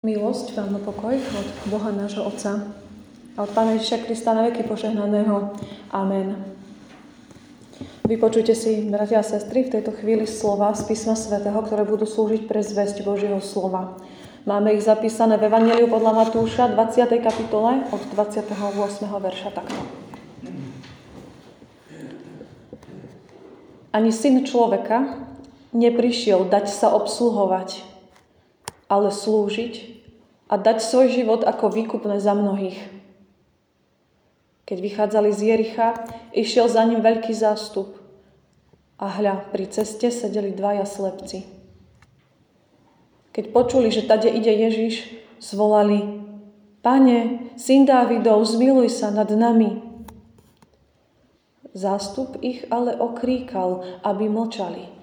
Milosť vám pokoj od Boha nášho Otca a od Pána Ježiša Krista na veky požehnaného. Amen. Vypočujte si, bratia a sestry, v tejto chvíli slova z písma svätého, ktoré budú slúžiť pre zväzť Božieho slova. Máme ich zapísané v Evangeliu podľa Matúša 20. kapitole od 28. verša takto. Ani syn človeka neprišiel dať sa obsluhovať, ale slúžiť a dať svoj život ako výkupné za mnohých. Keď vychádzali z Jericha, išiel za ním veľký zástup. A hľa, pri ceste sedeli dvaja slepci. Keď počuli, že tade ide Ježiš, zvolali Pane, syn Dávidov, zmiluj sa nad nami. Zástup ich ale okríkal, aby mlčali.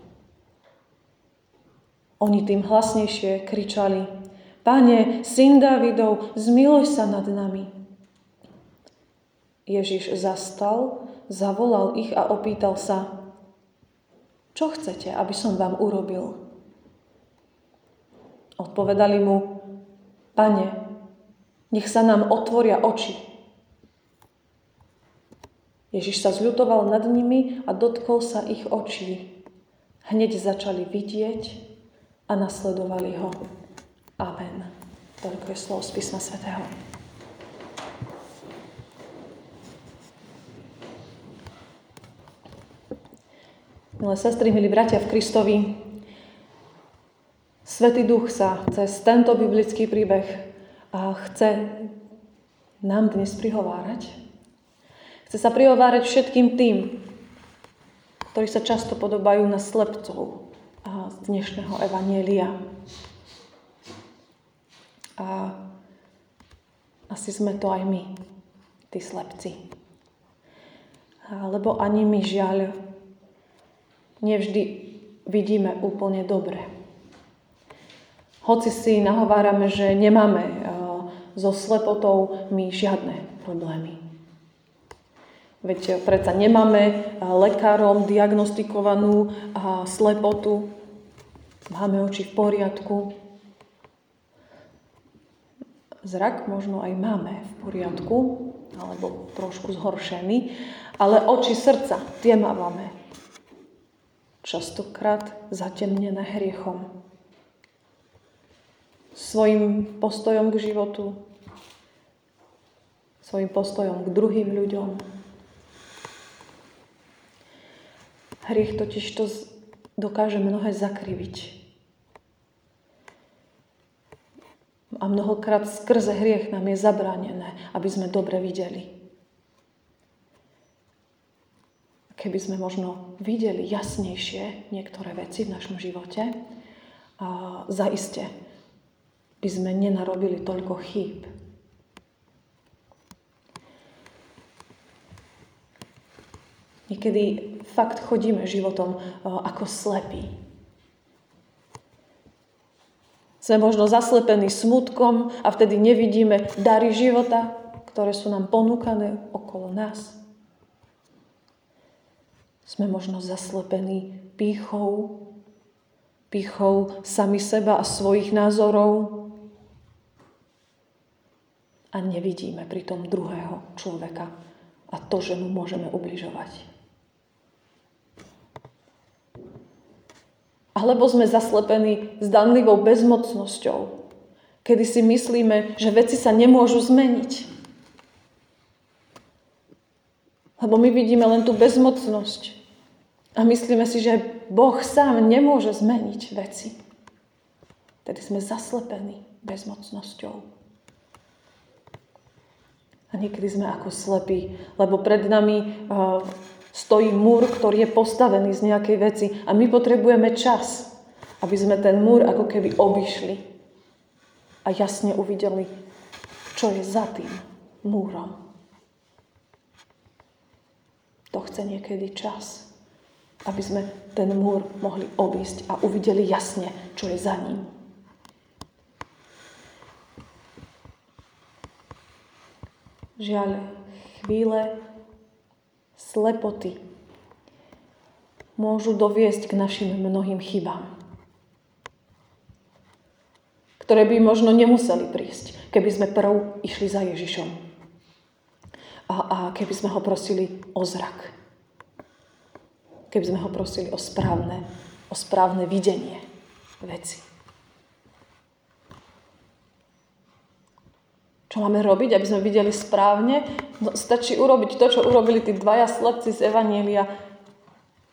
Oni tým hlasnejšie kričali, Pane, syn Dávidov, zmiluj sa nad nami. Ježiš zastal, zavolal ich a opýtal sa, čo chcete, aby som vám urobil? Odpovedali mu, Pane, nech sa nám otvoria oči. Ježiš sa zľutoval nad nimi a dotkol sa ich očí. Hneď začali vidieť a nasledovali ho. Amen. Toľko je slovo z písma svätého. Milé sestry, milí bratia v Kristovi, Svetý Duch sa cez tento biblický príbeh chce nám dnes prihovárať. Chce sa prihovárať všetkým tým, ktorí sa často podobajú na slepcov, z dnešného Evanielia. A asi sme to aj my, tí slepci. Lebo ani my žiaľ nevždy vidíme úplne dobre. Hoci si nahovárame, že nemáme so slepotou my žiadne problémy. Veď predsa nemáme lekárom diagnostikovanú slepotu, Máme oči v poriadku. Zrak možno aj máme v poriadku, alebo trošku zhoršený, ale oči srdca, tie máme. Častokrát zatemnené hriechom. Svojim postojom k životu, svojim postojom k druhým ľuďom. Hriech totiž to dokáže mnohé zakriviť. A mnohokrát skrze hriech nám je zabránené, aby sme dobre videli. Keby sme možno videli jasnejšie niektoré veci v našom živote, a zaiste by sme nenarobili toľko chýb. Niekedy fakt chodíme životom ako slepí. Sme možno zaslepení smutkom a vtedy nevidíme dary života, ktoré sú nám ponúkané okolo nás. Sme možno zaslepení pýchou, pýchou sami seba a svojich názorov a nevidíme pritom druhého človeka a to, že mu môžeme ubližovať. Alebo sme zaslepení zdanlivou bezmocnosťou, kedy si myslíme, že veci sa nemôžu zmeniť. Lebo my vidíme len tú bezmocnosť a myslíme si, že Boh sám nemôže zmeniť veci. Tedy sme zaslepení bezmocnosťou. A niekedy sme ako slepí, lebo pred nami uh, stojí múr, ktorý je postavený z nejakej veci a my potrebujeme čas, aby sme ten múr ako keby obišli a jasne uvideli, čo je za tým múrom. To chce niekedy čas, aby sme ten múr mohli obísť a uvideli jasne, čo je za ním. Žiaľ, chvíle slepoty môžu doviesť k našim mnohým chybám. Ktoré by možno nemuseli prísť, keby sme prv išli za Ježišom. A, a keby sme ho prosili o zrak. Keby sme ho prosili o správne, o správne videnie veci. Čo máme robiť, aby sme videli správne? No, stačí urobiť to, čo urobili tí dvaja slepci z Evanielia.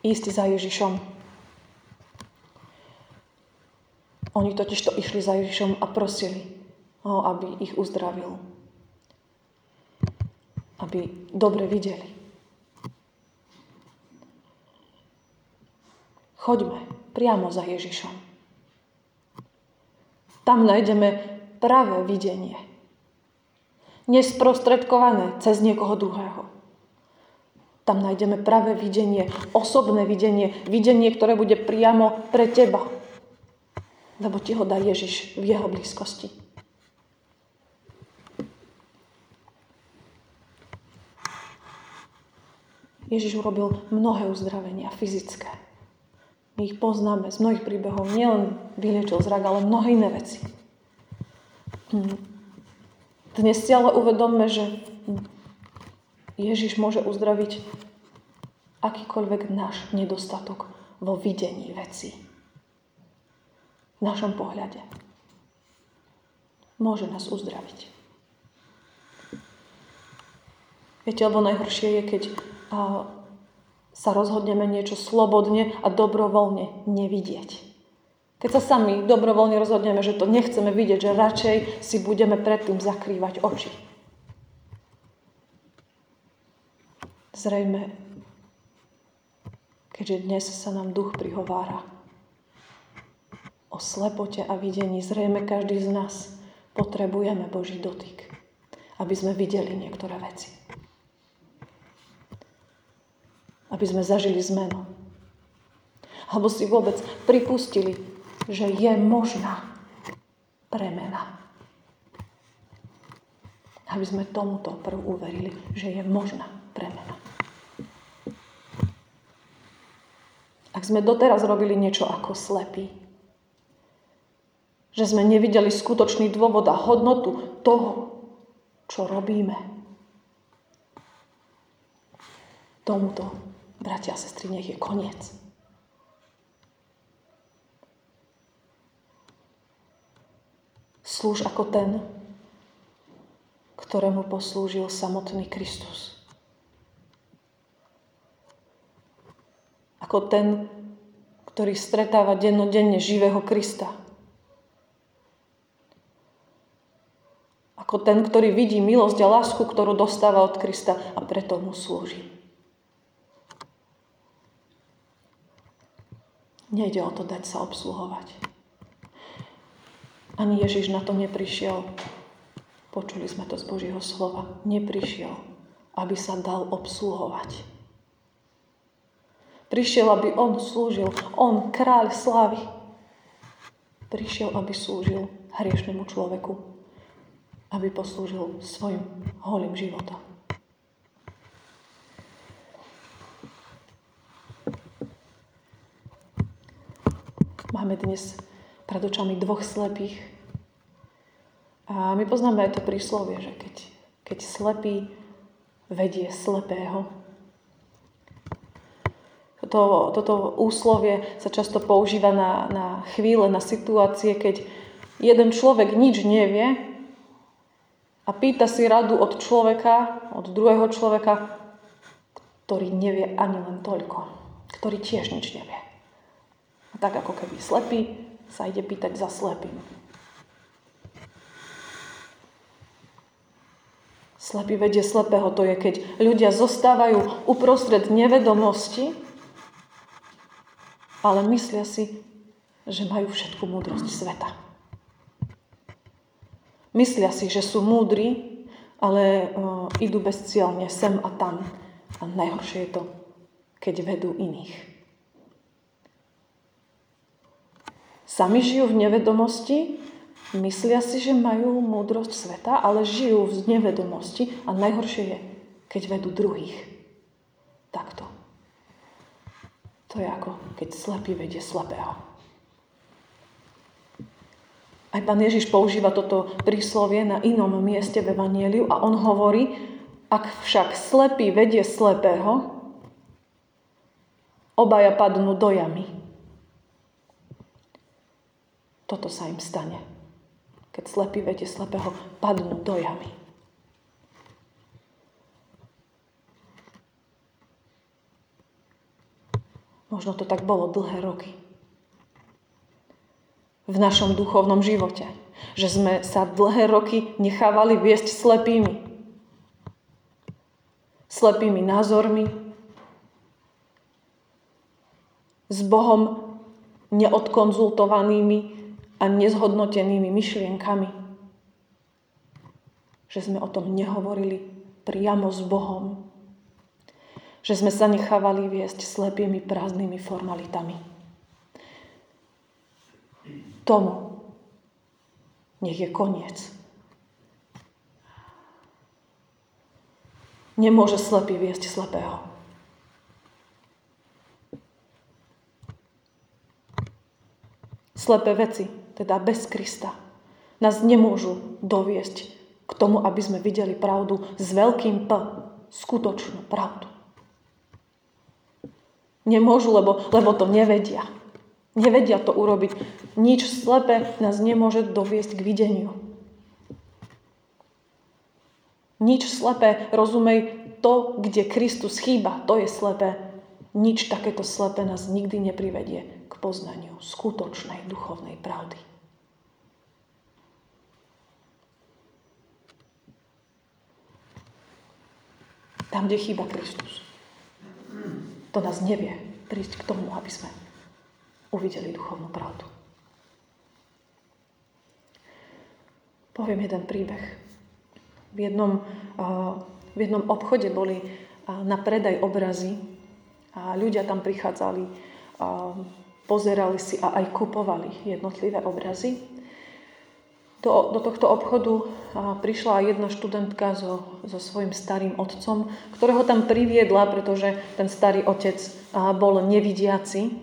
Ísť za Ježišom Oni totiž to išli za Ježišom a prosili ho, aby ich uzdravil. Aby dobre videli. Choďme priamo za Ježišom. Tam nájdeme pravé videnie. Nesprostredkované cez niekoho druhého. Tam nájdeme pravé videnie, osobné videnie, videnie, ktoré bude priamo pre teba lebo ti ho dá Ježiš v jeho blízkosti. Ježiš urobil mnohé uzdravenia fyzické. My ich poznáme z mnohých príbehov. Nielen vyliečil zrak, ale mnohé iné veci. Dnes si ale uvedomme, že Ježiš môže uzdraviť akýkoľvek náš nedostatok vo videní vecí v našom pohľade. Môže nás uzdraviť. Viete, lebo najhoršie je, keď sa rozhodneme niečo slobodne a dobrovoľne nevidieť. Keď sa sami dobrovoľne rozhodneme, že to nechceme vidieť, že radšej si budeme predtým zakrývať oči. Zrejme, keďže dnes sa nám duch prihovára, o slepote a videní. Zrejme každý z nás potrebujeme Boží dotyk, aby sme videli niektoré veci. Aby sme zažili zmenu. Alebo si vôbec pripustili, že je možná premena. Aby sme tomuto prv uverili, že je možná premena. Ak sme doteraz robili niečo ako slepí, že sme nevideli skutočný dôvod a hodnotu toho, čo robíme. Tomuto, bratia a sestry, nech je koniec. Slúž ako ten, ktorému poslúžil samotný Kristus. Ako ten, ktorý stretáva dennodenne živého Krista Ako ten, ktorý vidí milosť a lásku, ktorú dostáva od Krista a preto mu slúži. Nejde o to dať sa obsluhovať. Ani Ježiš na to neprišiel. Počuli sme to z Božieho slova. Neprišiel, aby sa dal obsluhovať. Prišiel, aby on slúžil. On, kráľ slávy. Prišiel, aby slúžil hriešnemu človeku aby poslúžil svojim holým životom. Máme dnes pred očami dvoch slepých. A my poznáme aj to príslovie, že keď, keď slepý vedie slepého. Toto, toto úslovie sa často používa na, na chvíle, na situácie, keď jeden človek nič nevie a pýta si radu od človeka, od druhého človeka, ktorý nevie ani len toľko, ktorý tiež nič nevie. A tak ako keby slepý sa ide pýtať za slepým. Slepý vedie slepého, to je keď ľudia zostávajú uprostred nevedomosti, ale myslia si, že majú všetku múdrosť sveta. Myslia si, že sú múdri, ale uh, idú bezcielne sem a tam. A najhoršie je to, keď vedú iných. Sami žijú v nevedomosti, myslia si, že majú múdrosť sveta, ale žijú v nevedomosti a najhoršie je, keď vedú druhých. Takto. To je ako keď slepý vedie slepého. Aj pán Ježiš používa toto príslovie na inom mieste v Evangeliu a on hovorí, ak však slepý vedie slepého, obaja padnú do jamy. Toto sa im stane. Keď slepý vedie slepého, padnú do jamy. Možno to tak bolo dlhé roky v našom duchovnom živote. Že sme sa dlhé roky nechávali viesť slepými. Slepými názormi, s Bohom neodkonzultovanými a nezhodnotenými myšlienkami. Že sme o tom nehovorili priamo s Bohom. Že sme sa nechávali viesť slepými prázdnymi formalitami tomu nech je koniec. Nemôže slepý viesť slepého. Slepé veci, teda bez Krista, nás nemôžu doviesť k tomu, aby sme videli pravdu s veľkým P, skutočnú pravdu. Nemôžu, lebo, lebo to nevedia. Nevedia to urobiť. Nič slepé nás nemôže doviesť k videniu. Nič slepé, rozumej, to, kde Kristus chýba, to je slepé. Nič takéto slepé nás nikdy neprivedie poznaniu skutočnej duchovnej pravdy. Tam, kde chýba Kristus. To nás nevie prísť k tomu, aby sme uvideli duchovnú pravdu. Poviem jeden príbeh. V jednom, v jednom obchode boli na predaj obrazy a ľudia tam prichádzali, pozerali si a aj kupovali jednotlivé obrazy. Do, do tohto obchodu prišla jedna študentka so, so svojim starým otcom, ktorého tam priviedla, pretože ten starý otec bol nevidiaci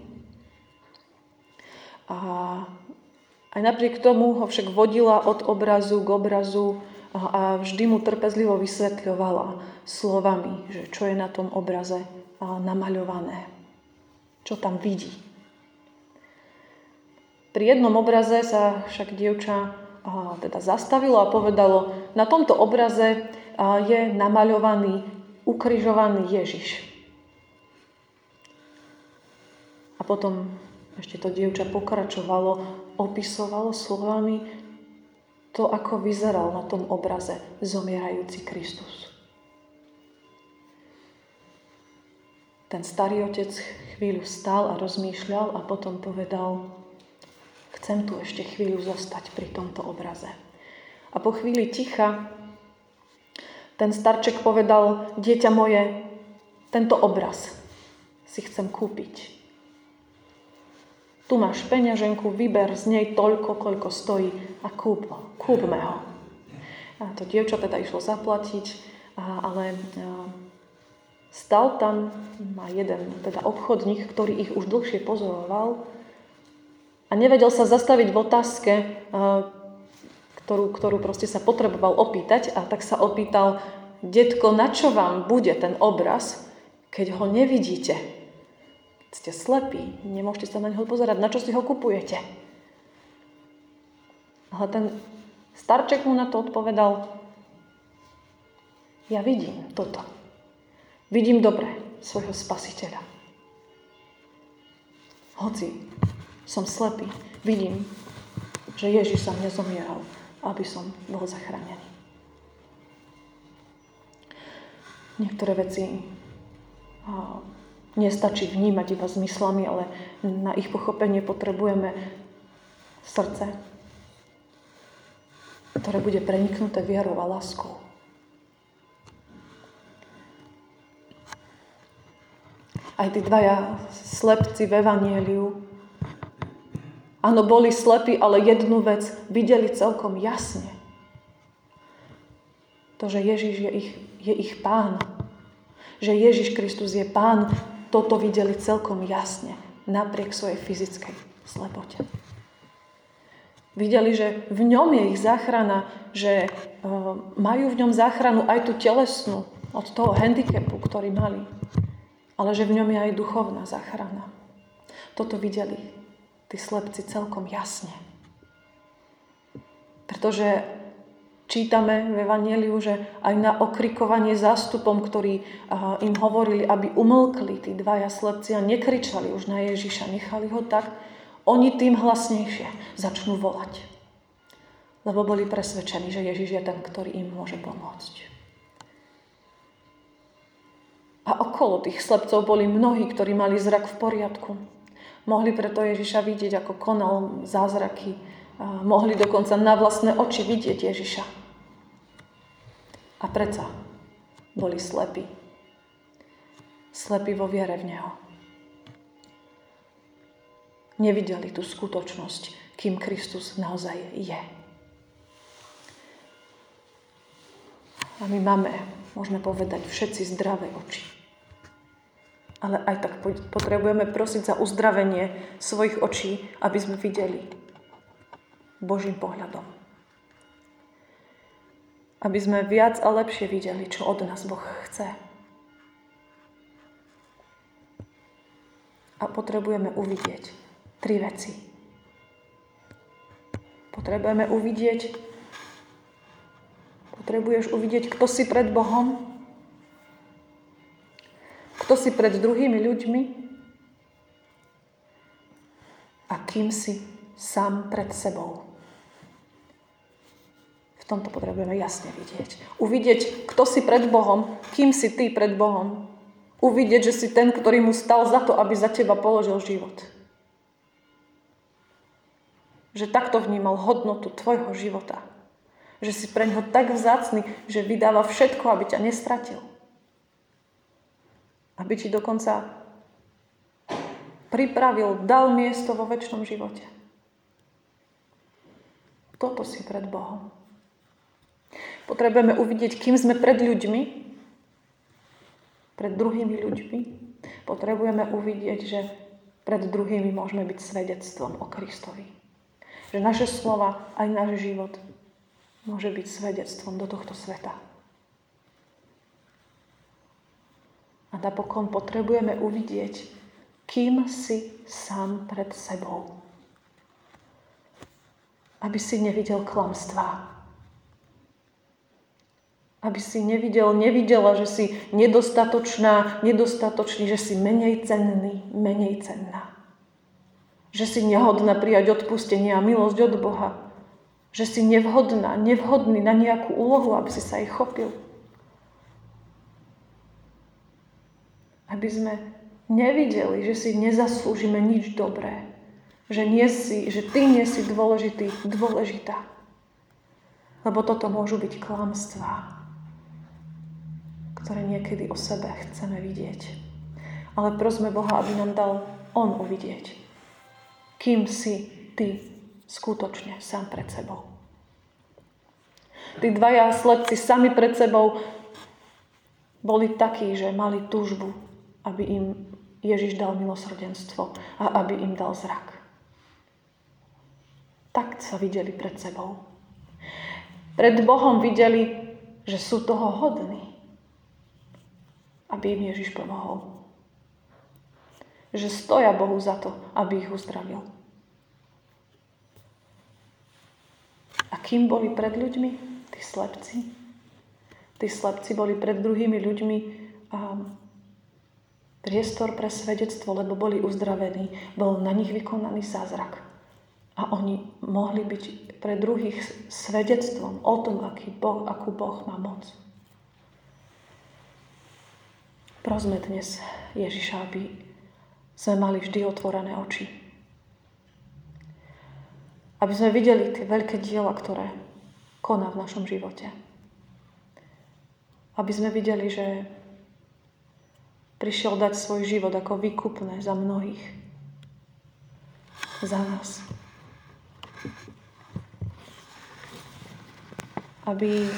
a aj napriek tomu ho však vodila od obrazu k obrazu a vždy mu trpezlivo vysvetľovala slovami, že čo je na tom obraze namaľované, čo tam vidí. Pri jednom obraze sa však dievča teda zastavilo a povedalo, na tomto obraze je namaľovaný ukrižovaný Ježiš. A potom ešte to dievča pokračovalo, opisovalo slovami to, ako vyzeral na tom obraze zomierajúci Kristus. Ten starý otec chvíľu stál a rozmýšľal a potom povedal, chcem tu ešte chvíľu zostať pri tomto obraze. A po chvíli ticha ten starček povedal, dieťa moje, tento obraz si chcem kúpiť. Tu máš peňaženku, vyber z nej toľko, koľko stojí a kúp, kúpme ho. A to dievča teda išlo zaplatiť, ale stal tam má jeden teda obchodník, ktorý ich už dlhšie pozoroval a nevedel sa zastaviť v otázke, ktorú, ktorú proste sa potreboval opýtať a tak sa opýtal, detko, na čo vám bude ten obraz, keď ho nevidíte? Ste slepí, nemôžete sa na neho pozerať. Na čo si ho kupujete? Ale ten starček mu na to odpovedal, ja vidím toto. Vidím dobre svojho spasiteľa. Hoci som slepý, vidím, že Ježiš sa mne aby som bol zachránený. Niektoré veci Nestačí vnímať iba zmyslami, ale na ich pochopenie potrebujeme srdce, ktoré bude preniknuté vierou a láskou. Aj tí dvaja slepci v Evanieliu, áno, boli slepí, ale jednu vec videli celkom jasne. To, že Ježiš je ich, je ich pán. Že Ježiš Kristus je pán toto videli celkom jasne, napriek svojej fyzickej slepote. Videli, že v ňom je ich záchrana, že majú v ňom záchranu aj tú telesnú od toho handicapu, ktorý mali, ale že v ňom je aj duchovná záchrana. Toto videli tí slepci celkom jasne. Pretože čítame v Evangeliu, že aj na okrikovanie zástupom, ktorí im hovorili, aby umlkli tí dvaja slepci a nekričali už na Ježiša, nechali ho tak, oni tým hlasnejšie začnú volať. Lebo boli presvedčení, že Ježiš je ten, ktorý im môže pomôcť. A okolo tých slepcov boli mnohí, ktorí mali zrak v poriadku. Mohli preto Ježiša vidieť, ako konal zázraky. Mohli dokonca na vlastné oči vidieť Ježiša. A predsa boli slepí. Slepí vo viere v Neho nevideli tú skutočnosť, kým Kristus naozaj je. A my máme, môžeme povedať, všetci zdravé oči. Ale aj tak potrebujeme prosiť za uzdravenie svojich očí, aby sme videli Božím pohľadom. Aby sme viac a lepšie videli, čo od nás Boh chce. A potrebujeme uvidieť, tri veci. Potrebujeme uvidieť, potrebuješ uvidieť, kto si pred Bohom, kto si pred druhými ľuďmi a kým si sám pred sebou. V tomto potrebujeme jasne vidieť. Uvidieť, kto si pred Bohom, kým si ty pred Bohom. Uvidieť, že si ten, ktorý mu stal za to, aby za teba položil život. Že takto vnímal hodnotu tvojho života. Že si pre ňoho tak vzácný, že vydáva všetko, aby ťa nestratil. Aby ti dokonca pripravil, dal miesto vo väčšnom živote. Toto si pred Bohom. Potrebujeme uvidieť, kým sme pred ľuďmi, pred druhými ľuďmi. Potrebujeme uvidieť, že pred druhými môžeme byť svedectvom o Kristovi. Že naše slova, aj náš život môže byť svedectvom do tohto sveta. A napokon potrebujeme uvidieť, kým si sám pred sebou. Aby si nevidel klamstvá. Aby si nevidel, nevidela, že si nedostatočná, nedostatočný, že si menej cenný, menej cenná. Že si nehodná prijať odpustenie a milosť od Boha. Že si nevhodná, nevhodný na nejakú úlohu, aby si sa jej chopil. Aby sme nevideli, že si nezaslúžime nič dobré. Že, nie si, že ty nie si dôležitý, dôležitá. Lebo toto môžu byť klamstvá, ktoré niekedy o sebe chceme vidieť. Ale prosme Boha, aby nám dal On uvidieť kým si ty skutočne sám pred sebou. Tí dvaja slepci sami pred sebou boli takí, že mali túžbu, aby im Ježiš dal milosrdenstvo a aby im dal zrak. Tak sa videli pred sebou. Pred Bohom videli, že sú toho hodní, aby im Ježiš pomohol že stoja Bohu za to, aby ich uzdravil. A kým boli pred ľuďmi? Tí slepci. Tí slepci boli pred druhými ľuďmi a priestor pre svedectvo, lebo boli uzdravení. Bol na nich vykonaný zázrak. A oni mohli byť pre druhých svedectvom o tom, aký boh, akú Boh má moc. Prosme dnes Ježiša, aby sme mali vždy otvorené oči. Aby sme videli tie veľké diela, ktoré koná v našom živote. Aby sme videli, že prišiel dať svoj život ako výkupné za mnohých. Za nás. Aby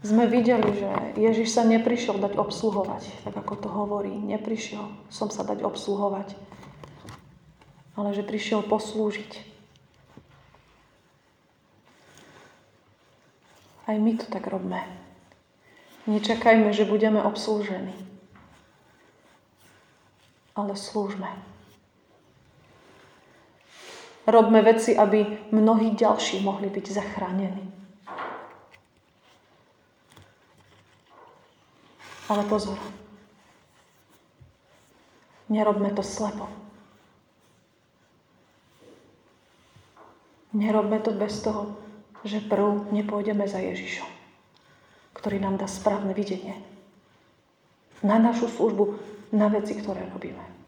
sme videli, že Ježiš sa neprišiel dať obsluhovať, tak ako to hovorí. Neprišiel som sa dať obsluhovať, ale že prišiel poslúžiť. Aj my to tak robme. Nečakajme, že budeme obslúžení. Ale slúžme. Robme veci, aby mnohí ďalší mohli byť zachránení. Ale pozor. Nerobme to slepo. Nerobme to bez toho, že prv nepôjdeme za Ježišom, ktorý nám dá správne videnie na našu službu, na veci, ktoré robíme.